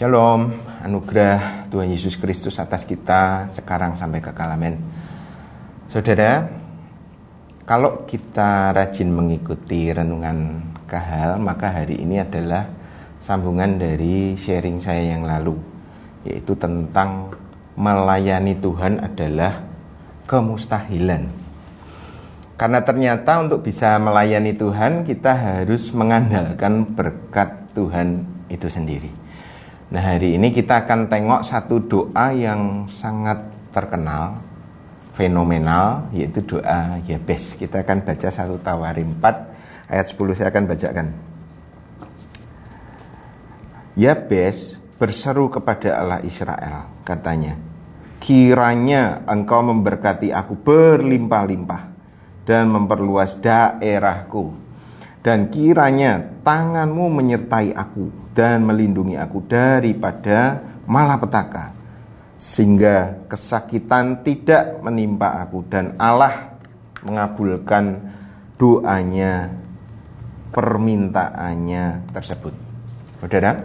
Shalom, anugerah Tuhan Yesus Kristus atas kita sekarang sampai ke kalamen. Saudara, kalau kita rajin mengikuti renungan kahal, maka hari ini adalah sambungan dari sharing saya yang lalu, yaitu tentang melayani Tuhan adalah kemustahilan. Karena ternyata untuk bisa melayani Tuhan, kita harus mengandalkan berkat Tuhan itu sendiri. Nah hari ini kita akan tengok satu doa yang sangat terkenal, fenomenal, yaitu doa Yabes. Kita akan baca satu Tawarim 4 ayat 10 saya akan bacakan. Yabes berseru kepada Allah Israel, katanya, Kiranya engkau memberkati aku berlimpah-limpah dan memperluas daerahku dan kiranya tanganmu menyertai aku dan melindungi aku daripada malapetaka sehingga kesakitan tidak menimpa aku dan Allah mengabulkan doanya permintaannya tersebut. Saudara,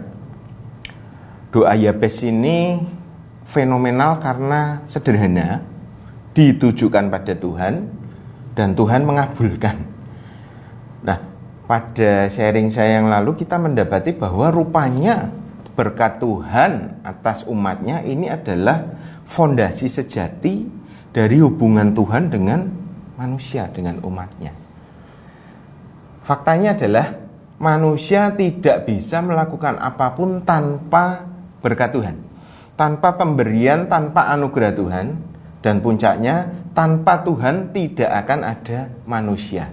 doa Yabes ini fenomenal karena sederhana, ditujukan pada Tuhan dan Tuhan mengabulkan. Pada sharing saya yang lalu kita mendapati bahwa rupanya berkat Tuhan atas umatnya ini adalah fondasi sejati dari hubungan Tuhan dengan manusia, dengan umatnya. Faktanya adalah manusia tidak bisa melakukan apa pun tanpa berkat Tuhan. Tanpa pemberian, tanpa anugerah Tuhan, dan puncaknya tanpa Tuhan tidak akan ada manusia.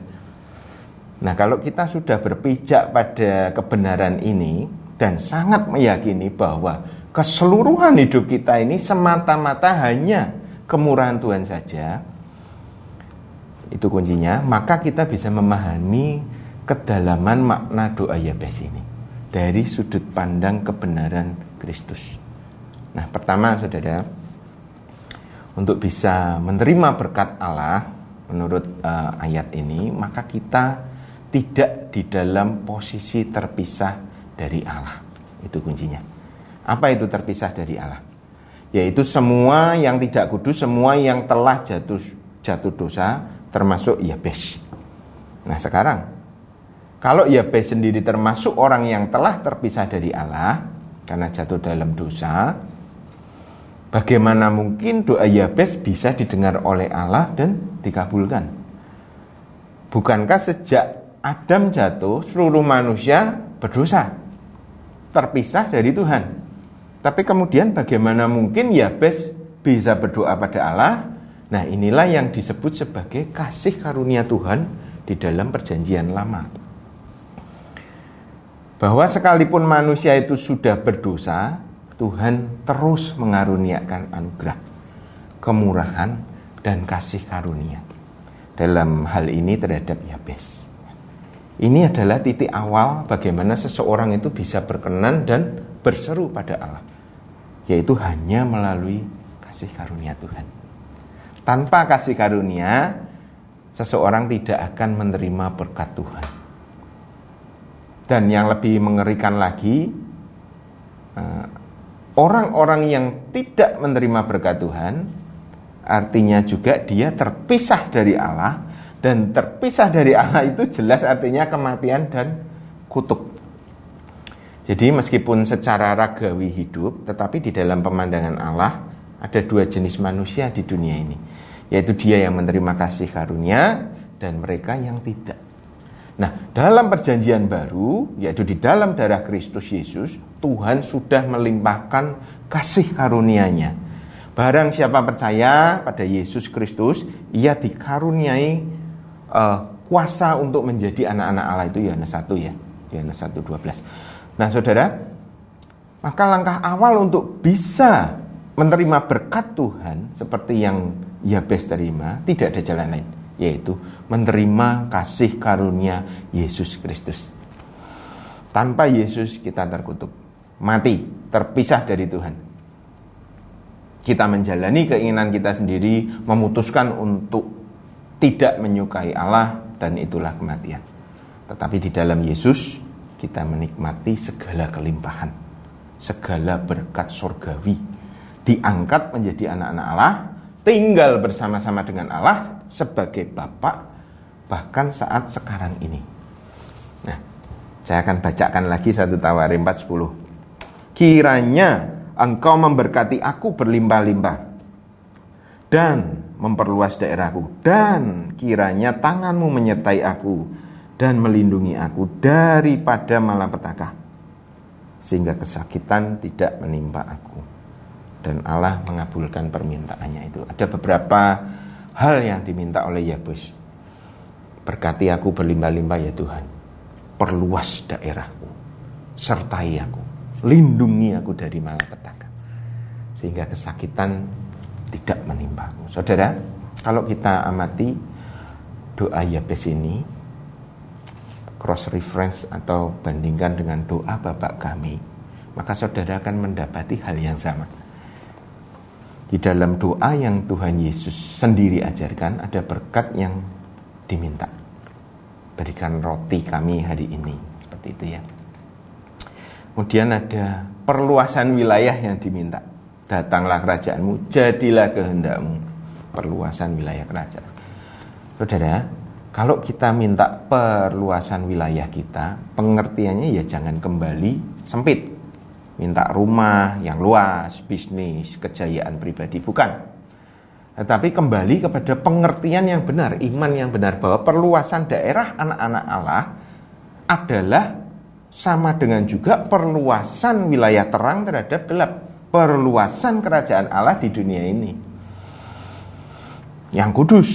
Nah, kalau kita sudah berpijak pada kebenaran ini dan sangat meyakini bahwa keseluruhan hidup kita ini semata-mata hanya kemurahan Tuhan saja, itu kuncinya, maka kita bisa memahami kedalaman makna doa Yabes ini dari sudut pandang kebenaran Kristus. Nah, pertama Saudara, untuk bisa menerima berkat Allah menurut uh, ayat ini, maka kita tidak di dalam posisi terpisah dari Allah. Itu kuncinya. Apa itu terpisah dari Allah? Yaitu semua yang tidak kudus, semua yang telah jatuh jatuh dosa, termasuk Yabes. Nah sekarang, kalau Yabes sendiri termasuk orang yang telah terpisah dari Allah, karena jatuh dalam dosa, bagaimana mungkin doa Yabes bisa didengar oleh Allah dan dikabulkan? Bukankah sejak Adam jatuh, seluruh manusia berdosa, terpisah dari Tuhan. Tapi kemudian bagaimana mungkin Yabes bisa berdoa pada Allah? Nah inilah yang disebut sebagai kasih karunia Tuhan di dalam perjanjian lama. Bahwa sekalipun manusia itu sudah berdosa, Tuhan terus mengaruniakan anugerah, kemurahan, dan kasih karunia. Dalam hal ini terhadap Yabes. Ini adalah titik awal bagaimana seseorang itu bisa berkenan dan berseru pada Allah, yaitu hanya melalui kasih karunia Tuhan. Tanpa kasih karunia, seseorang tidak akan menerima berkat Tuhan. Dan yang lebih mengerikan lagi, eh, orang-orang yang tidak menerima berkat Tuhan, artinya juga dia terpisah dari Allah dan terpisah dari Allah itu jelas artinya kematian dan kutuk. Jadi meskipun secara ragawi hidup, tetapi di dalam pemandangan Allah ada dua jenis manusia di dunia ini, yaitu dia yang menerima kasih karunia dan mereka yang tidak. Nah, dalam perjanjian baru, yaitu di dalam darah Kristus Yesus, Tuhan sudah melimpahkan kasih karunia-Nya. Barang siapa percaya pada Yesus Kristus, ia dikaruniai uh, kuasa untuk menjadi anak-anak Allah itu Yohanes 1 ya. Yohanes 1 12. Nah, Saudara, maka langkah awal untuk bisa menerima berkat Tuhan seperti yang Yabes terima, tidak ada jalan lain, yaitu menerima kasih karunia Yesus Kristus. Tanpa Yesus kita terkutuk, mati, terpisah dari Tuhan. Kita menjalani keinginan kita sendiri, memutuskan untuk tidak menyukai Allah dan itulah kematian. Tetapi di dalam Yesus kita menikmati segala kelimpahan. segala berkat surgawi. Diangkat menjadi anak-anak Allah, tinggal bersama-sama dengan Allah sebagai Bapak, bahkan saat sekarang ini. Nah, saya akan bacakan lagi satu Tawarim 410. Kiranya engkau memberkati aku berlimpah-limpah dan memperluas daerahku. Dan kiranya tanganmu menyertai aku dan melindungi aku daripada malapetaka sehingga kesakitan tidak menimpa aku. Dan Allah mengabulkan permintaannya itu. Ada beberapa hal yang diminta oleh Yabus. Berkati aku berlimpah-limpah ya Tuhan. Perluas daerahku. Sertai aku. Lindungi aku dari malapetaka. Sehingga kesakitan tidak menimpa aku saudara kalau kita amati doa Yabes ini cross reference atau bandingkan dengan doa Bapak kami, maka saudara akan mendapati hal yang sama. Di dalam doa yang Tuhan Yesus sendiri ajarkan ada berkat yang diminta. Berikan roti kami hari ini, seperti itu ya. Kemudian ada perluasan wilayah yang diminta. Datanglah kerajaanmu, jadilah kehendakmu. Perluasan wilayah kerajaan. Saudara, kalau kita minta perluasan wilayah kita, pengertiannya ya jangan kembali sempit. Minta rumah yang luas, bisnis, kejayaan pribadi, bukan. Tetapi kembali kepada pengertian yang benar, iman yang benar bahwa perluasan daerah anak-anak Allah adalah sama dengan juga perluasan wilayah terang terhadap gelap, perluasan kerajaan Allah di dunia ini. Yang kudus,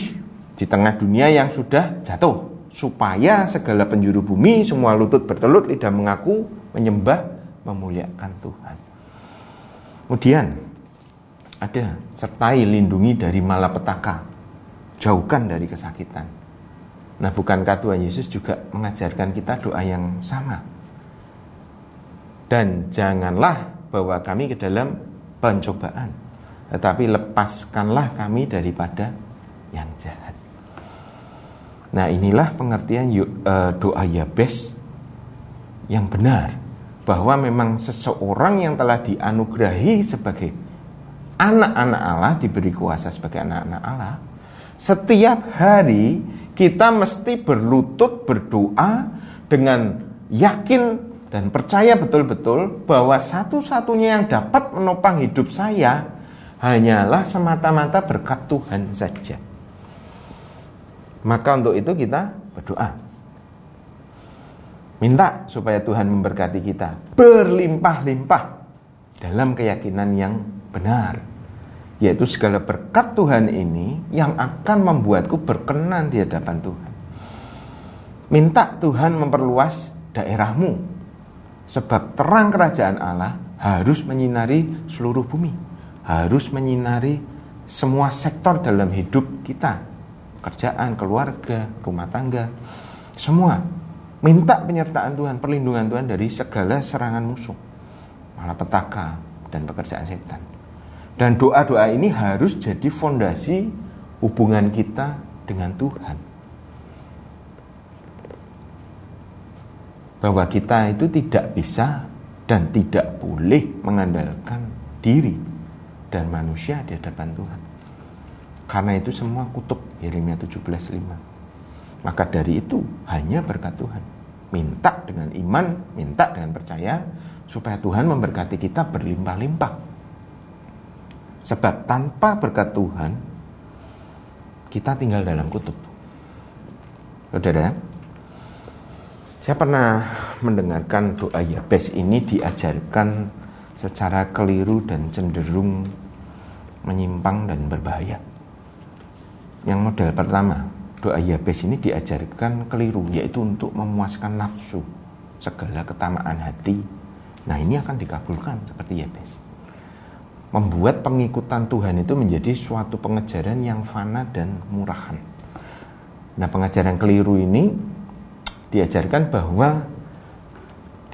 di tengah dunia yang sudah jatuh supaya segala penjuru bumi semua lutut bertelut lidah mengaku menyembah memuliakan Tuhan. Kemudian ada sertai lindungi dari malapetaka, jauhkan dari kesakitan. Nah, bukankah Tuhan Yesus juga mengajarkan kita doa yang sama? Dan janganlah bawa kami ke dalam pencobaan, tetapi lepaskanlah kami daripada yang jahat. Nah inilah pengertian uh, doa Yabes yang benar bahwa memang seseorang yang telah dianugerahi sebagai anak-anak Allah diberi kuasa sebagai anak-anak Allah setiap hari kita mesti berlutut berdoa dengan yakin dan percaya betul-betul bahwa satu-satunya yang dapat menopang hidup saya hanyalah semata-mata berkat Tuhan saja. Maka untuk itu kita berdoa. Minta supaya Tuhan memberkati kita berlimpah-limpah dalam keyakinan yang benar. Yaitu segala berkat Tuhan ini yang akan membuatku berkenan di hadapan Tuhan. Minta Tuhan memperluas daerahmu. Sebab terang kerajaan Allah harus menyinari seluruh bumi. Harus menyinari semua sektor dalam hidup kita kerjaan, keluarga, rumah tangga, semua minta penyertaan Tuhan, perlindungan Tuhan dari segala serangan musuh, malapetaka dan pekerjaan setan. Dan doa-doa ini harus jadi fondasi hubungan kita dengan Tuhan. Bahwa kita itu tidak bisa dan tidak boleh mengandalkan diri dan manusia di hadapan Tuhan. Karena itu semua kutub Yeremia 17:5. Maka dari itu hanya berkat Tuhan. Minta dengan iman, minta dengan percaya supaya Tuhan memberkati kita berlimpah-limpah. Sebab tanpa berkat Tuhan kita tinggal dalam kutub. Saudara, saya pernah mendengarkan doa Yabes ini diajarkan secara keliru dan cenderung menyimpang dan berbahaya. Yang model pertama, doa Yabes ini diajarkan keliru, yaitu untuk memuaskan nafsu, segala ketamaan hati. Nah ini akan dikabulkan seperti Yabes. Membuat pengikutan Tuhan itu menjadi suatu pengejaran yang fana dan murahan. Nah pengajaran keliru ini diajarkan bahwa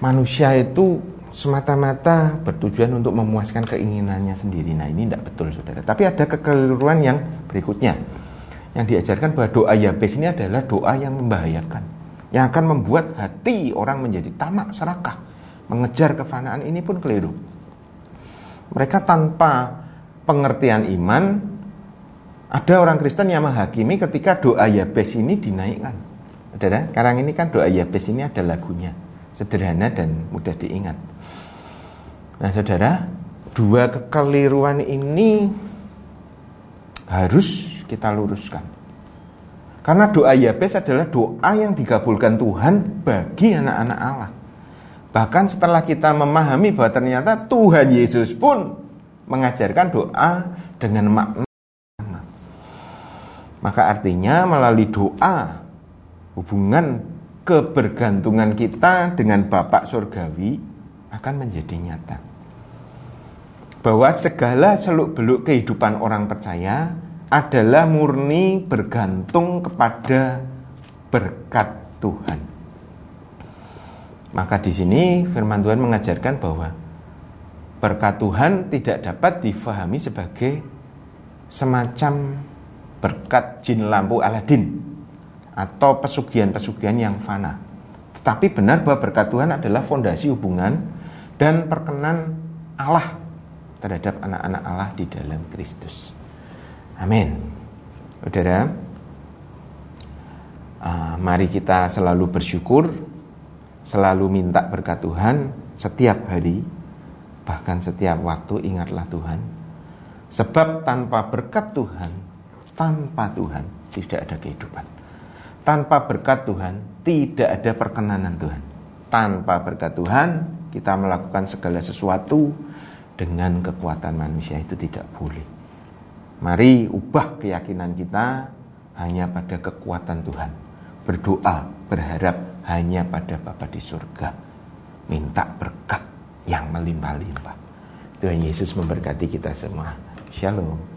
manusia itu semata-mata bertujuan untuk memuaskan keinginannya sendiri. Nah ini tidak betul saudara. Tapi ada kekeliruan yang berikutnya yang diajarkan bahwa doa Yabes ini adalah doa yang membahayakan yang akan membuat hati orang menjadi tamak serakah mengejar kefanaan ini pun keliru. Mereka tanpa pengertian iman, ada orang Kristen yang menghakimi ketika doa Yabes ini dinaikkan. Saudara, sekarang ini kan doa Yabes ini ada lagunya, sederhana dan mudah diingat. Nah, saudara, dua kekeliruan ini harus kita luruskan. Karena doa Yabes adalah doa yang dikabulkan Tuhan bagi anak-anak Allah. Bahkan setelah kita memahami bahwa ternyata Tuhan Yesus pun mengajarkan doa dengan makna maka artinya melalui doa hubungan kebergantungan kita dengan Bapak Surgawi akan menjadi nyata. Bahwa segala seluk-beluk kehidupan orang percaya adalah murni bergantung kepada berkat Tuhan. Maka di sini firman Tuhan mengajarkan bahwa berkat Tuhan tidak dapat difahami sebagai semacam berkat jin lampu Aladin atau pesugihan-pesugihan yang fana. Tetapi benar bahwa berkat Tuhan adalah fondasi hubungan dan perkenan Allah terhadap anak-anak Allah di dalam Kristus. Amin. Saudara, uh, mari kita selalu bersyukur, selalu minta berkat Tuhan setiap hari, bahkan setiap waktu ingatlah Tuhan. Sebab tanpa berkat Tuhan, tanpa Tuhan tidak ada kehidupan. Tanpa berkat Tuhan tidak ada perkenanan Tuhan. Tanpa berkat Tuhan kita melakukan segala sesuatu dengan kekuatan manusia itu tidak boleh. Mari ubah keyakinan kita hanya pada kekuatan Tuhan. Berdoa, berharap hanya pada Bapa di surga. Minta berkat yang melimpah-limpah. Tuhan Yesus memberkati kita semua. Shalom.